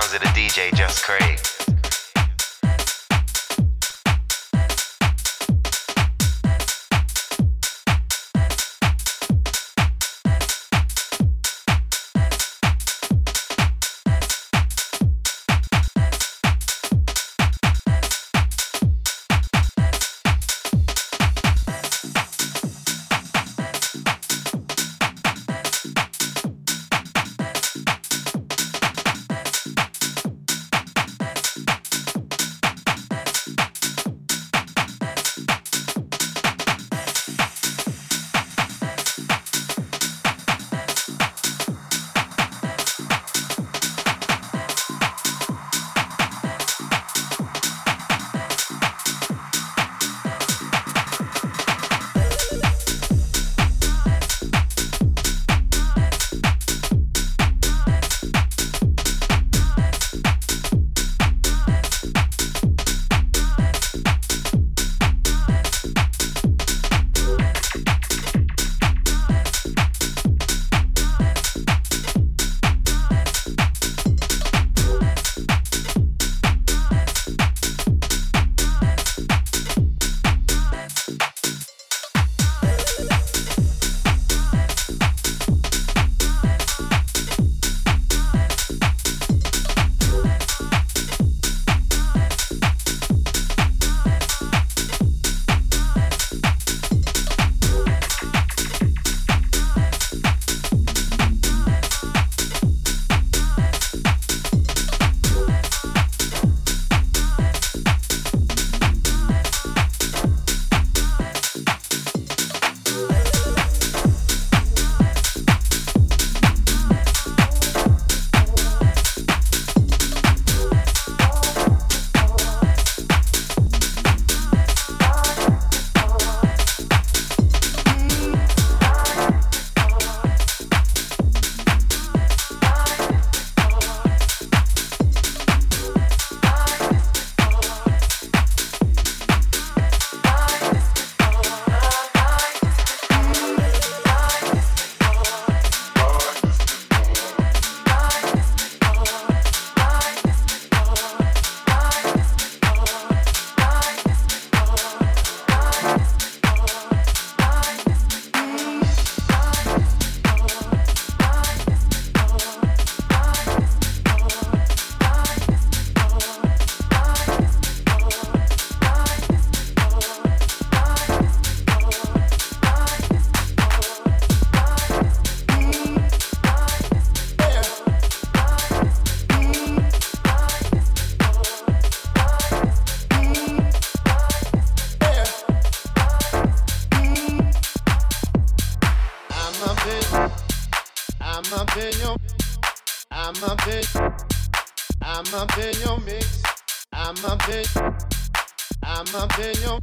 sounds of the DJ Just Craig. your mix. I'm a bitch. I'm a opinion.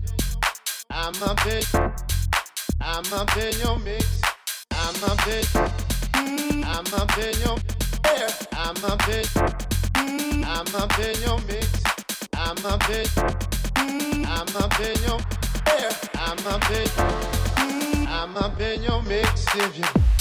I'm a bitch. I'm a your mix. I'm a bitch. I'm a opinion. I'm a bitch. I'm a your mix. I'm a bitch. I'm a opinion. I'm a bitch. I'm a your mix. If you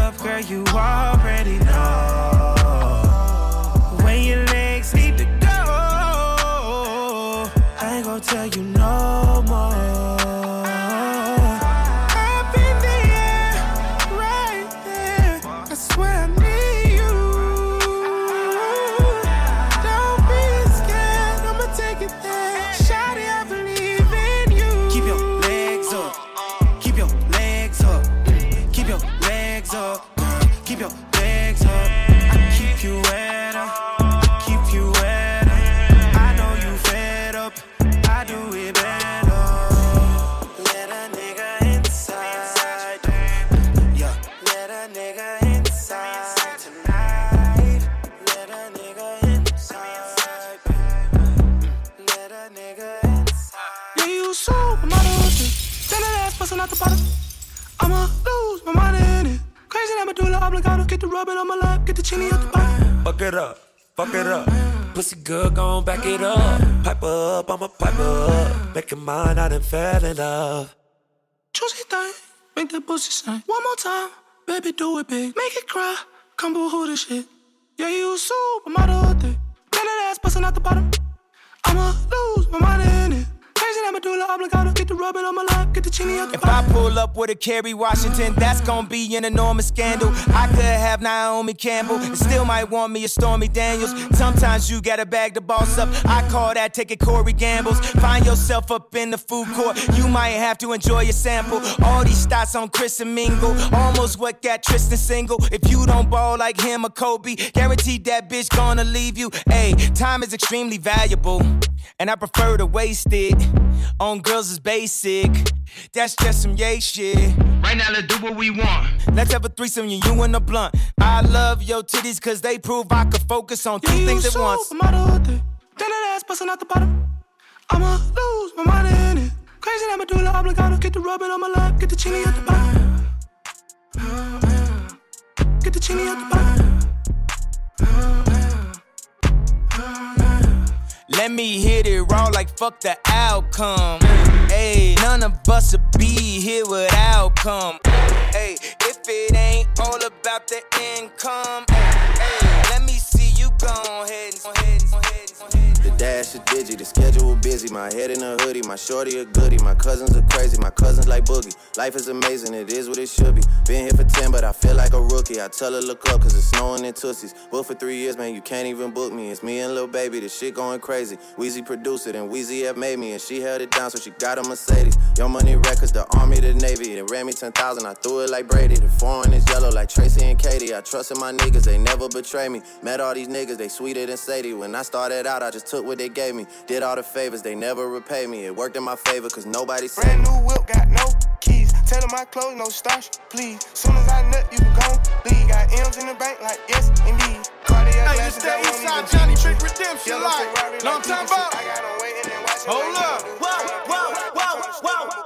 up, girl. You already know. Fuck it up. Pussy good, gon' back it up. Pipe up, I'ma pipe up. Make it mine, I done fell in love. Juicy thing, make that pussy sing. One more time, baby, do it big. Make it cry, come boo hoo this shit. Yeah, you a supermodel thing. Then that ass busting out the bottom. I'ma lose my mind in it. Crazy that medulla oblongata. Get the rubbing on my lap. Get the at the If I pull up with a Kerry Washington, that's gonna be an enormous scandal. I could have Naomi Campbell and still might want me a Stormy Daniels. Sometimes you gotta bag the boss up. I call that taking Corey Gambles. Find yourself up in the food court, you might have to enjoy your sample. All these stats on Christian Mingle, almost what got Tristan single. If you don't ball like him or Kobe, guaranteed that bitch gonna leave you. Hey, time is extremely valuable, and I prefer to waste it on girls is basic. That's just some yay shit. Right now, let's do what we want. Let's have a threesome, you, you and a blunt. I love your titties cause they prove I can focus on two Yeah, things you at once. supermodel thing. Then that ass busting out the bottom. I'ma lose my mind in it. Crazy I'ma that medulla oblongata. Get the rubbing on my lap. Get the chini at the bottom. Get the chini at the bottom. Let me hit it raw like fuck the outcome. Hey, none of us would be here without come. Hey, if it ain't all about the income, hey, let me see you go ahead and Dash is digi, the schedule busy. My head in a hoodie, my shorty a goodie. My cousins are crazy, my cousins like boogie. Life is amazing, it is what it should be. Been here for 10, but I feel like a rookie. I tell her look up, cause it's snowing in Tussies. Booked for three years, man, you can't even book me. It's me and Lil Baby, the shit going crazy. Wheezy produced it, and Weezy have made me, and she held it down, so she got a Mercedes. Young Money Records, the Army, the Navy. They ran me 10,000, I threw it like Brady. The foreign is yellow like Tracy and Katie. I trusted my niggas, they never betray me. Met all these niggas, they sweeter than Sadie. When I started out, I just took what they gave me. Did all the favors, they never repay me. It worked in my favor, cause nobody said Brand new whip, got no keys. Tell them my clothes, no starch, please. Soon as I nut, you can go leave. Got M's in the bank, like yes, indeed. Cartier Hey, glasses, this that I won't even Johnny Big Redemption Yellow life. Ferrari, Know what I'm like talking Pikachu. about? I got 'em waiting and watching Hold up. Whoa, whoa, keep whoa, it whoa, whoa.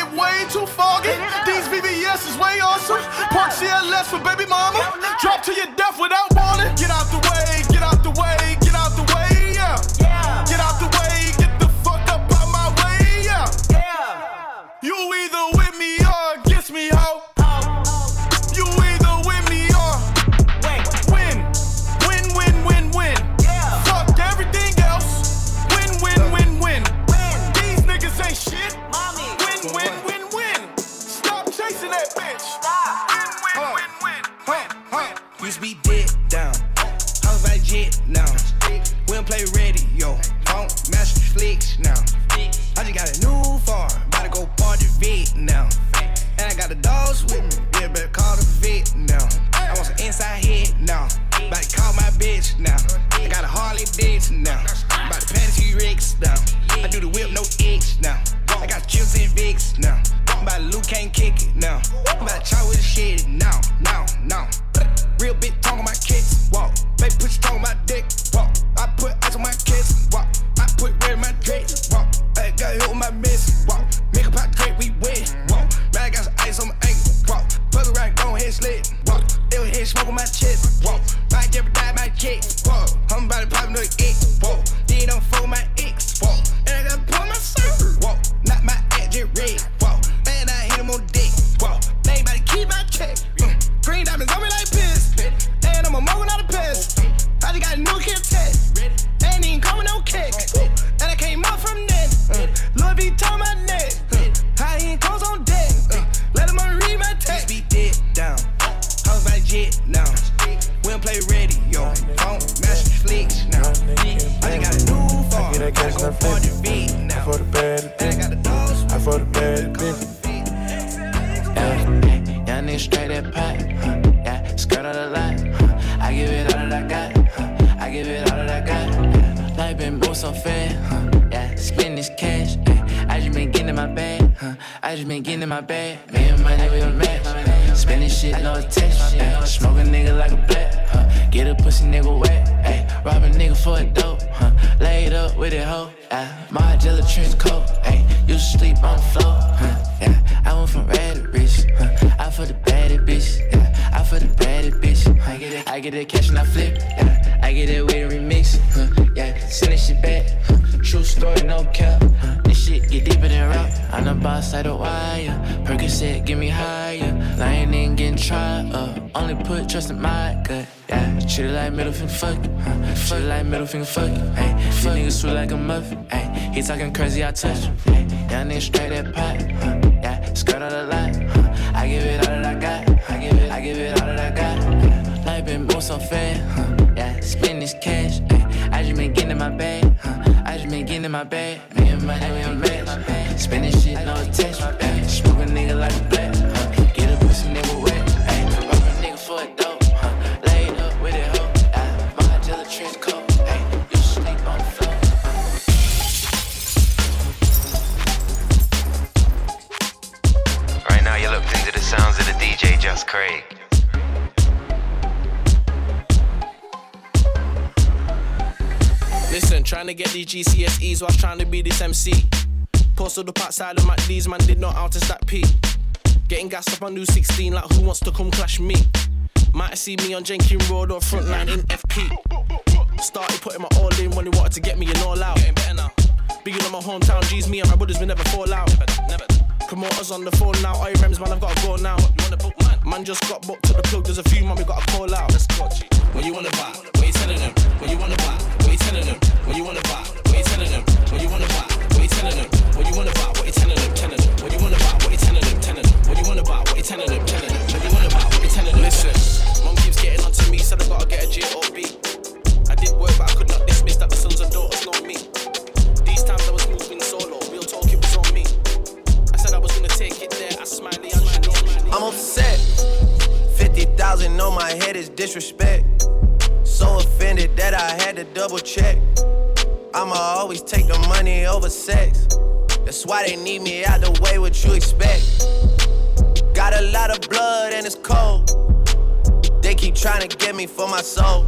Shit way too foggy. These VVS is way awesome. Park CLS for baby mama. Drop to your death without warning. A match. Spending shit, no attention. Yeah, smoke a nigga like a black. Get a pussy nigga wet. Hey, rob a nigga for a dope. Huh, laid up with it hoe. My jelly trench coat. Used to sleep on the floor. Huh, yeah, I went from red to rich. Huh, I for the baddest bitch. Yeah, I for the baddest bitch. I get it, I get it cash and I flip. Yeah, I get it with a remix. Huh, yeah, send this shit back. Huh, true story, no cap. Huh, this shit get deeper than rap. I'm the boss like the wire. Percocet, get me higher. I ain't even getting tried up. Only put trust in my gut. Yeah, treat it like middle finger fuck. Huh, treat it like middle finger fuck. Hey, these niggas sweet like a muffin. Hey, he talking crazy, I touch him. Hey, young nigga straight that pot. Huh, yeah, skirt all the lot. Give it all that I got. I give it, I give it all that I got. Life been moving so fast. Huh, yeah, spend this cash. Hey, I just been getting in my bag. Huh, I just been getting in my bag. Me and money, we a match. Spending shit, no attachment. Hey, smoke a nigga like a black. Huh, get a pussy nigga wet. Rob a nigga for a to get these GCSEs whilst trying to be this MC. Posted up outside of McDee's, man did not out to stack P. Getting gassed up on new 16, like who wants to come clash me? Might have seen me on Jenkins Road or Frontline in FP. Started putting my all in when they wanted to get me in all out. Getting better now. Being on my hometown G's, me and my brothers, we never fall out. Never, never. Promoters on the phone now, I rems, man, I've got to go now. You wanna book, man? Man just got booked to the plug, there's a few, man, we got to call out. Let's go, G. What you wanna buy? What you telling them? What you wanna buy? What you telling them? What you wanna buy? What you telling them? What you wanna buy? What you telling them? What you wanna buy? What you telling them? Telling them. What you wanna buy? What you telling them? Telling them. What you wanna buy? What you telling them? Telling them. What you wanna buy? What you telling them? Listen, mom keeps getting onto me, said I gotta get a J or B. I did work, but I could not dismiss that the sons and daughters know me. These times I was I'm upset. 50,000 on my head is disrespect. So offended that I had to double check. I'ma always take the money over sex. That's why they need me out the way, what you expect. Got a lot of blood and it's cold. They keep trying to get me for my soul.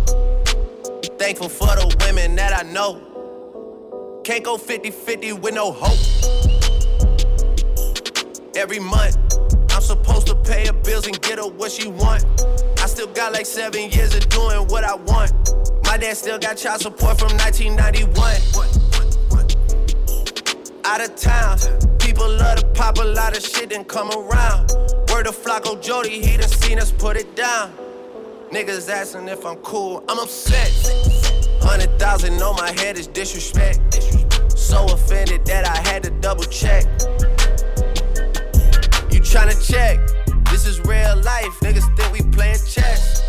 Thankful for the women that I know. Can't go 50 50 with no hope. Every month, I'm supposed to pay her bills and get her what she want. I still got like seven years of doing what I want. My dad still got child support from 1991. Out of town, people love to pop a lot of shit and come around. Word of Flacko Jodye, he done seen us put it down. Niggas asking if I'm cool, I'm upset. Hundred thousand on my head is disrespect. So offended that I had to double check. Tryna check? This is real life. Niggas think we playing chess.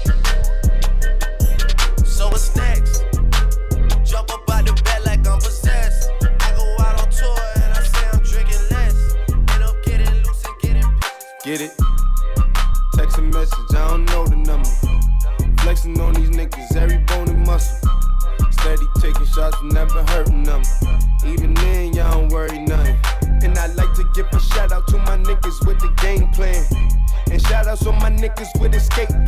So what's next? Jump up out the bed like I'm possessed. I go out on tour and I say I'm drinking less. End up getting loose and getting pissed. Get it? Text a message, I don't know the number. Flexing on these niggas, every niggas with escape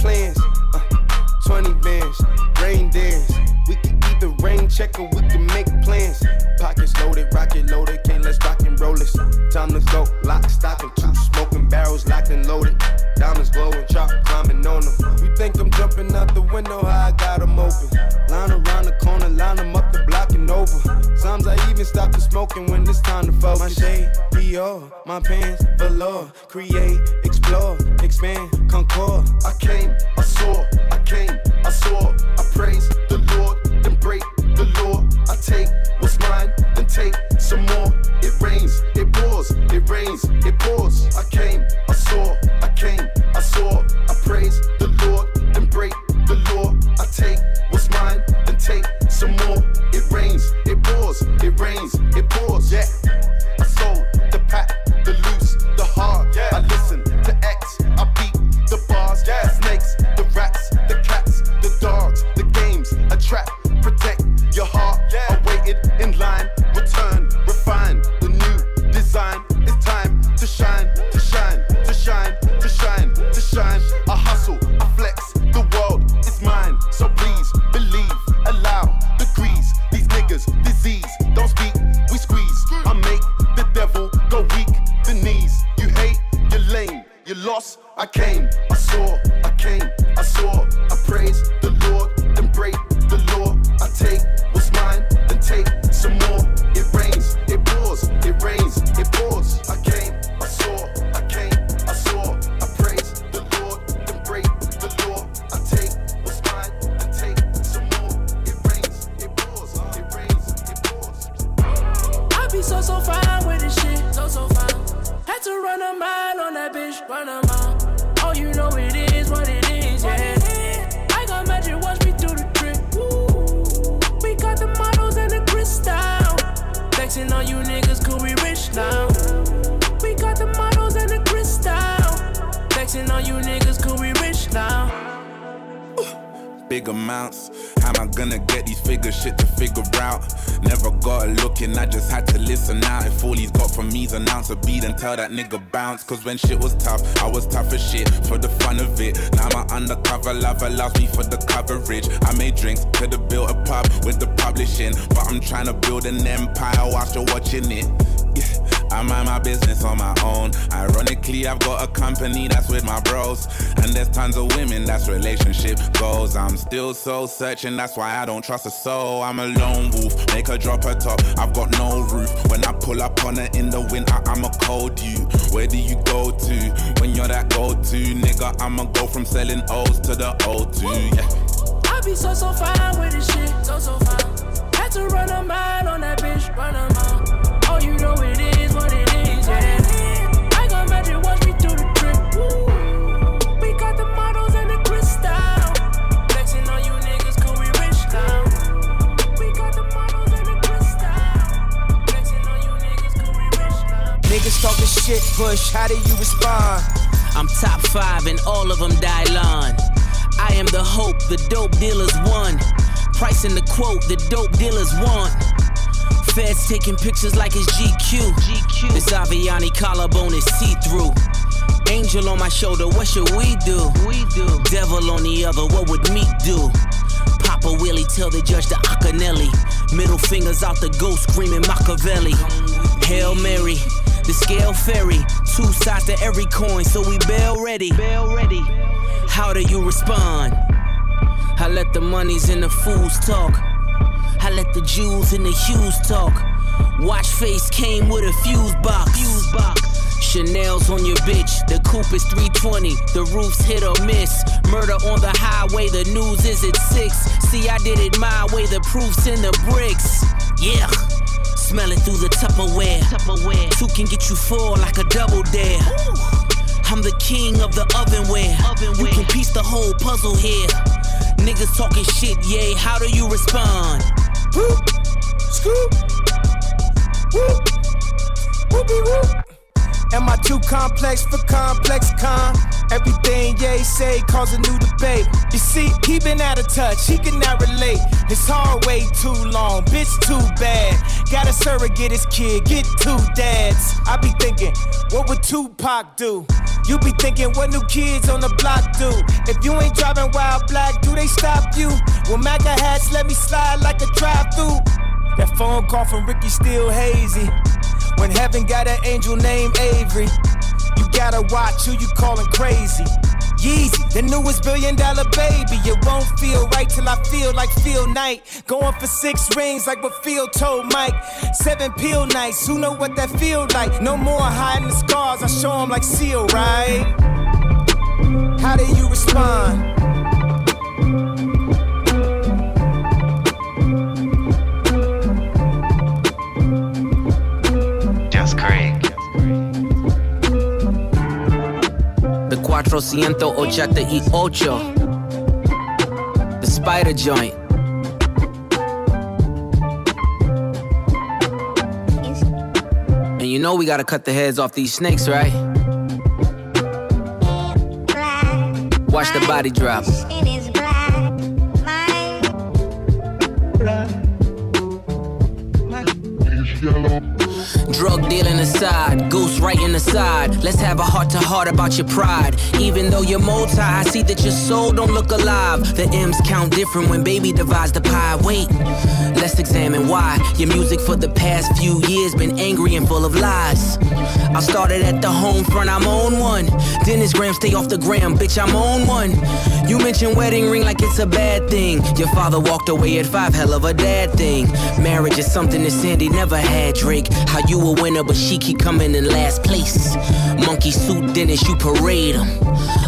that bitch, run a mile. Oh, you know it is what it is, yeah. I got magic, watch me do the trick. We got the models and the crystal. Flexing on you niggas, cool, we rich now. We got the models and the crystal. Flexing on you niggas, cool, we rich now. big amounts. How am I gonna get these figures shit to figure out? Never got a looking, I just had to listen out. If all he's got from me's an ounce of beat and tell that nigga bounce. Cause when shit was tough, I was tough as shit for the fun of it. Now my undercover love allows me for the coverage. I made drinks, could've built a pub with the publishing. But I'm trying to build an empire whilst you're watching it. I mind my business on my own. Ironically, I've got a company that's with my bros. And there's tons of women that's relationship goals. I'm still so searching, that's why I don't trust a soul. I'm a lone wolf, make her drop her top. I've got no roof. When I pull up on her in the winter, I'm a cold you. Where do you go to when you're that go to? Nigga, I'ma go from selling O's to the O2, yeah. I be so so fine with this shit, push, how do you respond? I'm top five and all of them die Dylon. I am the hope, the dope dealers won. Pricing the quote, the dope dealers want. Feds taking pictures like it's GQ. GQ. This Avianne collarbone is see through. Angel on my shoulder, what should we do? We do. Devil on the other, what would Meek do? Papa Willie, tell the judge the Acanelli. Middle fingers out the ghost, screaming Machiavelli. Hail Mary, the scale fairy. Two sides to every coin, so we bail ready. Bail ready. How do you respond? I let the monies and the fools talk. I let the Jews and the Hughes talk. Watch face came with a fuse box. Fuse box. Chanel's on your bitch. The coupe is 320. The roof's hit or miss. Murder on the highway. The news is at six. See, I did it my way. The proof's in the bricks. Yeah. Smell it through the Tupperware. Tupperware. Two can get you four like a double dare. I'm the king of the ovenware. ovenware. You can piece the whole puzzle here. Niggas talking shit, yay. How do you respond? Whoop, scoop, whoop, whoopie whoop. Am I too complex for complex con? Everything Ye say cause a new debate. You see, he been out of touch, he cannot relate. His hard way too long, bitch too bad. Got a surrogate his kid, get two dads. I be thinking, what would Tupac do? You be thinking, what new kids on the block do? If you ain't driving wild black, do they stop you? Well, MAGA hats let me slide like a drive through. That phone call from Ricky still hazy. When heaven got an angel named Avery, you gotta watch who you calling crazy. Yeezy, the newest billion dollar baby. It won't feel right till I feel like Phil Knight. Going for six rings like what Phil told Mike. Seven pill nights, who know what that feel like? No more hiding the scars, I show them like Seal, right? How do you respond? Cuatrocientos ochenta y ocho. The spider joint. And you know we gotta cut the heads off these snakes, right? Watch the body drop. Yellow. Dealing aside, Goose right in the side. Let's have a heart to heart about your pride. Even though you're multi, I see that your soul don't look alive. The M's count different when baby divides the pie. Wait, let's examine why your music for the past few years been angry and full of lies. I started at the home front, I'm on one. Dennis Graham, stay off the gram, bitch, I'm on one. You mentioned wedding ring like it's a bad thing. Your father walked away at five, hell of a dad thing. Marriage is something that Sandi never had, Drake. How you a winner, but she keep coming in last place. Monkey suit Dennis, you parade him.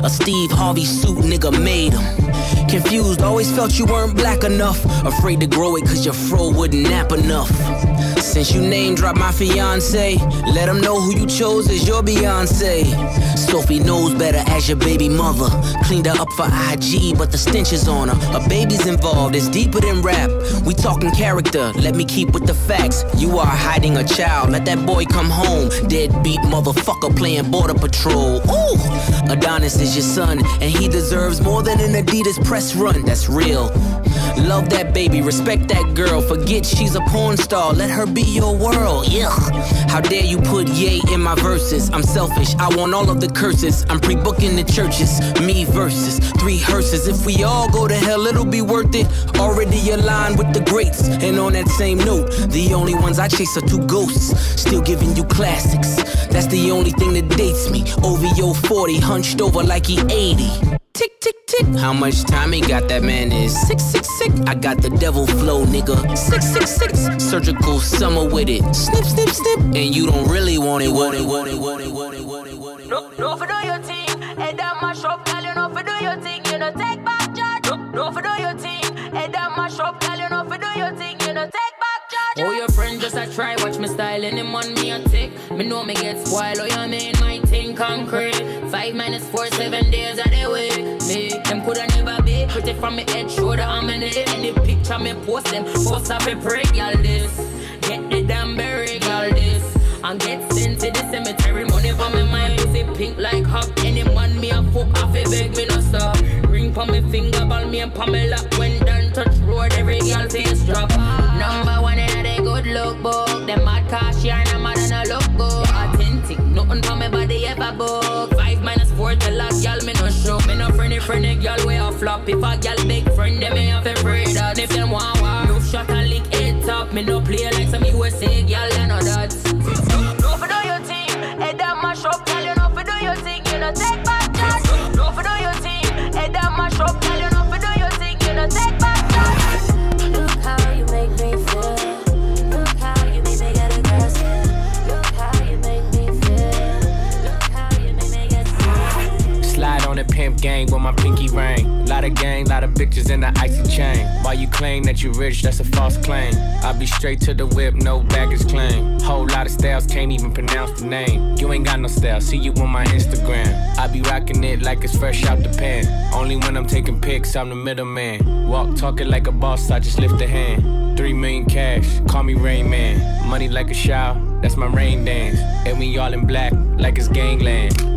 A Steve Harvey suit, nigga made him. Confused, always felt you weren't black enough. Afraid to grow it cause your fro wouldn't nap enough. Since you name drop my fiance, let them know who you chose as your Beyonce. Sophie knows better as your baby mother. Cleaned her up for IG, but the stench is on her. A baby's involved, it's deeper than rap. We talking character, let me keep with the facts. You are hiding a child, let that boy come home. Deadbeat motherfucker playing border patrol. Ooh, Adonis is your son, and he deserves more than an Adidas press run. That's real. Love that baby, respect that girl. Forget she's a porn star, let her be your world. Yeah. How dare you put yay in my verses? I'm selfish, I want all of the curses. I'm pre booking the churches, me versus three hearses. If we all go to hell, it'll be worth it. Already aligned with the greats. And on that same note, the only ones I chase are two ghosts. Still giving you classics. That's the only thing that dates me. OVO 40, hunched over like he 80 tick, tick, tick. How much time he got? That man is sick, sick, sick. I got the devil flow, nigga. Six, six, six. Surgical summer with it. Snip, snip, snip. And you don't really want it, want it, want it, want it, want it, want it, want it. No, no, for do your thing. Head down my shop, girl, you know for do your thing. You know take back charge. No, no, for do your thing. Head down my shop, girl, you know for do your thing. You know take back charge. Oh, your friend just a try, watch me style, and him on me a tick. Me know me get spoiled, oh, you mean my thing concrete. Five four, seven days of the week. Coulda never be pretty from me head, shoulder, I'm in it. Any picture me post them, post up a break, y'all this. Get the damn berry, y'all this. And get sent to the cemetery, money for me mind, pussy pink like hop. Any man me a fuck off, a beg me no stop. Ring for me finger, ball me and Pamela. When done touch road, every girl face drop. Number one in a good look book. Them mad cash, yeah, and I'm mad I look good. Authentic, nothing for me body ever book. Five minus four, the last girl me no show. Me no friendly, friendly girl way a flop. If a girl big friend, then me have my pinky ring. Lot of gang, lot of bitches in the icy chain. Why you claim that you rich, that's a false claim. I be straight to the whip, no baggage claim. Whole lot of styles, can't even pronounce the name. You ain't got no style, see you on my Instagram. I be rocking it like it's fresh out the pan. Only when I'm taking pics, I'm the middleman. Walk talking like a boss, I just lift a hand. Three million cash, call me Rain Man. Money like a shower, that's my rain dance. And we all in black, like it's gangland.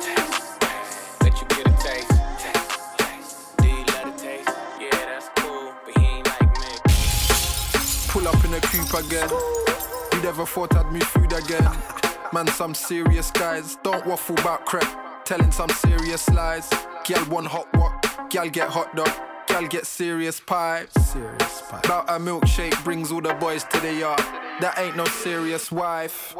Pull up in a coupe again. You never thought I'd meet food again. Man, some serious guys. Don't waffle about crap. Telling some serious lies. Gal one hot what? Gal get hot dog. Gal get serious pipes. Serious pipes. About a milkshake brings all the boys to the yard. That ain't no serious wife.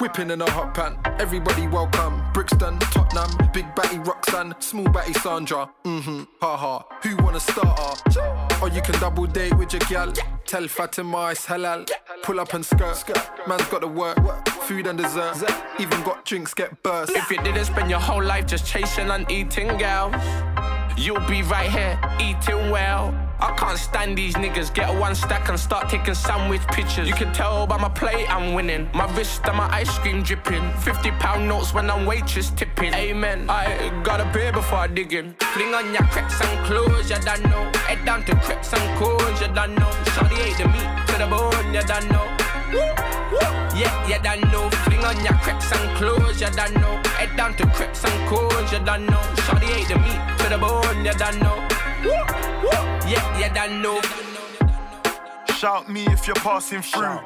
Whipping in a hot pan. Everybody welcome. Brixton, Tottenham, Big Batty Roxanne, Small Batty Sandra. Mm-hmm. Haha. Who wanna start her? Or you can double date with your gal. Tell Fatima it's halal. Pull up and skirt. Man's got to work. Food and dessert. Even got drinks get burst. If you didn't spend your whole life just chasing and eating girls, you'll be right here eating well. I can't stand these niggas. Get a one stack and start taking sandwich pictures. You can tell by my plate I'm winning. My wrist and my ice cream dripping. 50 pound notes when I'm waitress tipping. Amen. I got a beer before I dig in. Fling on your crepes and clothes, you don't know. Head down to crepes and cones, you don't know. Shawty ate the meat to the bone, you don't know. Yeah, you don't know. Fling on your crepes and clothes, you don't know. Head down to crepes and cones, you don't know. Shawty ate the meat to the bone, you don't know. Yeah, you don't know. Shout me if you're passing through.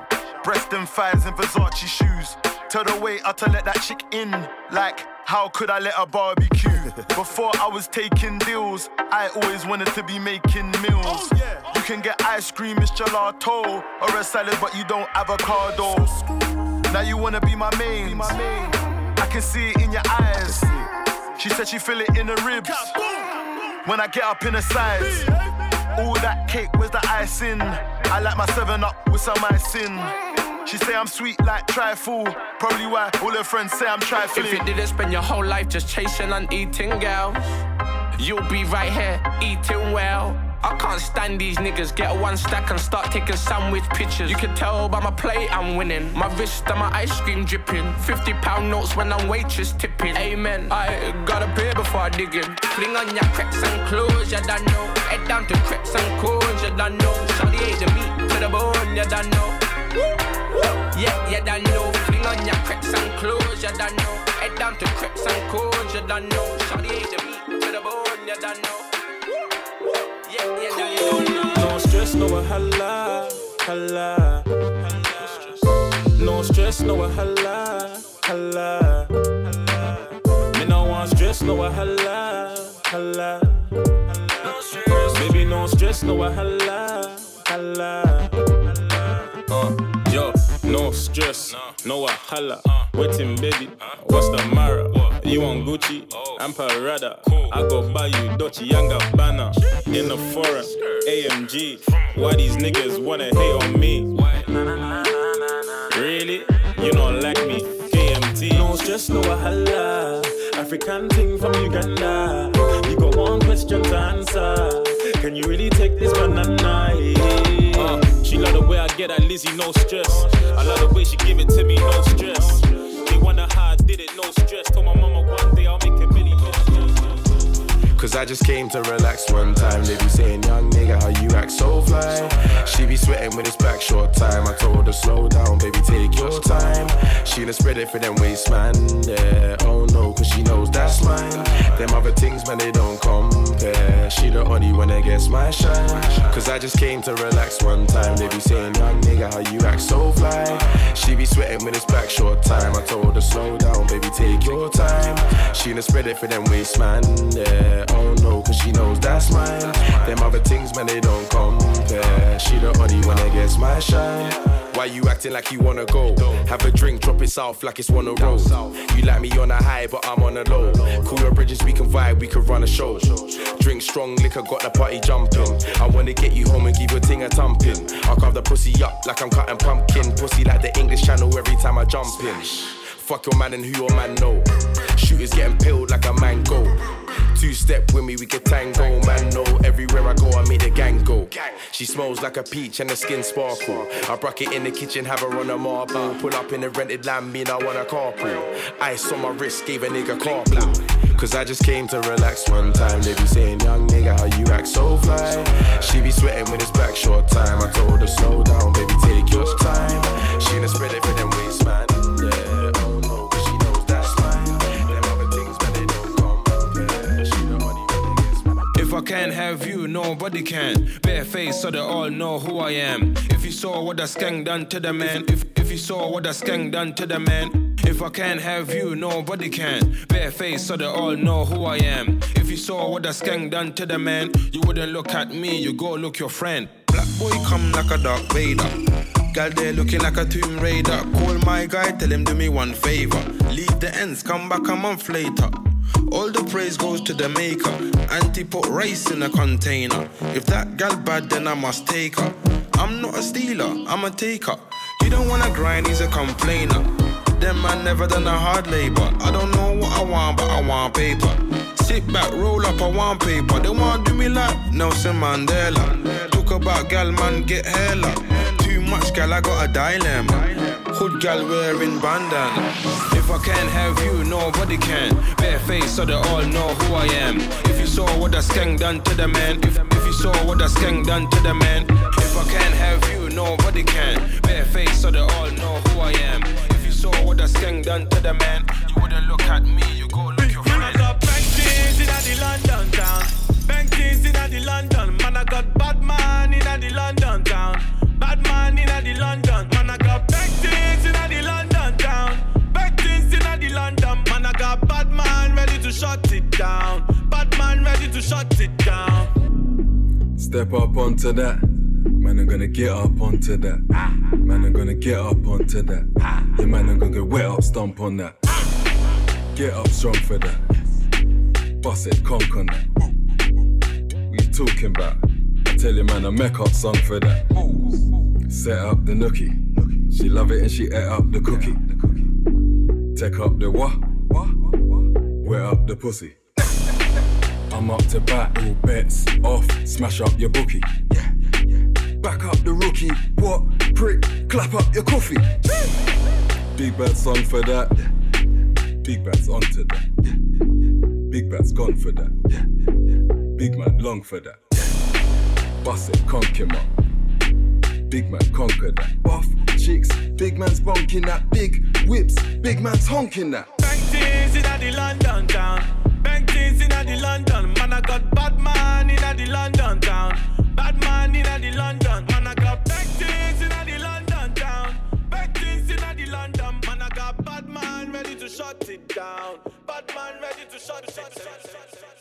Breast and thighs and Versace shoes. Tell the waiter to let that chick in. Like, how could I let a barbecue? Before I was taking deals, I always wanted to be making meals. Oh, you can get ice cream, it's gelato, or a salad, but you don't avocado. Now you wanna be my main. I can see it in your eyes. She said she feel it in her ribs. When I get up in the sides. All that cake, where's the icing? I like my 7 up with some icing. She say I'm sweet like trifle. Probably why all her friends say I'm trifling. If you didn't spend your whole life just chasing and eating girls, you'll be right here eating well. I can't stand these niggas. Get a one stack and start taking sandwich pictures. You can tell by my plate I'm winning. My wrist and my ice cream dripping. 50 pound notes when I'm waitress tipping. Amen. I got a beer before I dig in. Fling on your crepes and clothes, you don't know. Head down to crepes and cones, you don't know. Shawty ate the meat to the bone, you don't know. Yeah, you don't know. Fling on your crepes and clothes, you don't know. Head down to crepes and cones, you don't know. Shawty ate the meat to the bone, you don't know. Stress, no wahala, hala. No stress, no wahala, hala. Me no want stress, no wahala, hala. Baby, no stress, no hala. Uh, yo, no stress, no wahala. Waiting, baby, what's the matter? You want Gucci? I'm Parada. I go buy you Dolce and Gabbana in the foreign AMG. Why these niggas wanna hate on me? Really? You don't like me? KMT. No stress, no wahala. African thing from Uganda. Get at Lizzie, no stress. I love the way she give it to me, no stress. They wonder how I did it, no stress. Told my mama one day I'll make stress. Cause I just came to relax one time. They be saying, young nigga, how you act so fly. She be sweating with his back short time. I told her, slow down, baby, take your time. She done spread it for them waist, man. Yeah, oh no, cause she knows that's mine. Them other things, man, they don't compare. She the only one that gets my shine. Cause I just came to relax one time. They be saying, young nigga, how you act so fly. She be sweating when it's back short time. I told her, slow down, baby, take your time. She done spread it for them waist, man. Yeah, oh no, cause she knows that's mine. Them other things, man, they don't compare. She the only one that gets my shine. Why you acting like you wanna go? Have a drink, drop it south like it's one a roll. You like me on a high, but I'm on a low. Cool your bridges, we can vibe, we can run a show. Drink strong liquor, got the party jumping. I wanna get you home and give your ting a thumping. I'll carve the pussy up like I'm cutting pumpkin. Pussy like the English channel every time I jump in. Fuck your man and who your man know. Shooters getting peeled like a mango. Two step with me, we can tango. Man, no, everywhere I go, I make the gang go. She smells like a peach and the skin sparkle. I brock it in the kitchen, have her on a marble. Pull up in the rented land, mean I want a carpool. Ice on my wrist, gave a nigga carpool. Cause I just came to relax one time. They be saying, young nigga, how you act so fly. She be sweating when it's back short time. I told her, slow down, baby, take your time. She done spread it for them waist, man. Can't have you, nobody can. Bare face so they all know who I am. If you saw what the skeng done to the man, if if you saw what the skeng done to the man, if I can't have you, nobody can. Bare face so they all know who I am. If you saw what the skeng done to the man, you wouldn't look at me, you go look your friend. Black boy come like a Darth Vader. Girl there looking like a Tomb Raider. Call my guy, tell him do me one favor. Leave the ends, come back a month later. All the praise goes to the maker. Auntie put rice in a container. If that gal bad, then I must take her. I'm not a stealer, I'm a taker. You don't wanna grind, he's a complainer. Them man never done a hard labor. I don't know what I want, but I want paper. Sit back, roll up, I want paper. They wanna do me like Nelson Mandela. Talk about gal, man, get hella. Too much gal, I got a dilemma. Hood gal wearing bandana. If I can't have you, nobody can. Bare face so they all know who I am. If you saw what the skeng done to the man, if, if you saw what the skeng done to the man, if I can't have you, nobody can. Bare face so they all know who I am. If you saw what the skeng done to the man, you wouldn't look at me, you go look your friend. I got bank jeans in the London town. Bank jeans in the London. Man, I got bad man in the London town. Bad man in the London. Man, I got bank jeans in the London town. Bank jeans in the London. Man, I got bad man ready to shut it down. Bad man ready to shut it down. Step up onto that. Man, I'm gonna get up onto that. Man, I'm gonna get up onto that. Yeah, man, I'm gonna get wet up, stomp on that. Get up strong for that. Bust it, conk on that. What you talking about? Tell you, man, a make up song for that. Set up the nookie. She love it and she ate up the cookie. Take up the what? Wet up the pussy. I'm up to bat, all bets off, smash up your bookie. Back up the rookie, what? Prick, clap up your coffee. Big bad song for that. Big bad's onto that. Big bad's gone for that. Big man long for that. Bust it, conk him up. Big man conquer that. Buff chicks, big man's bonking that. Big whips, big man's honking that. Bank jeans in the London town. Bank jeans in the London. Man, I got bad man in the London town. Bad man in the London. Man, I got bank jeans in the London town. Bank jeans in the London. Man, I got bad man ready to shut it down. Bad man ready to shut it down.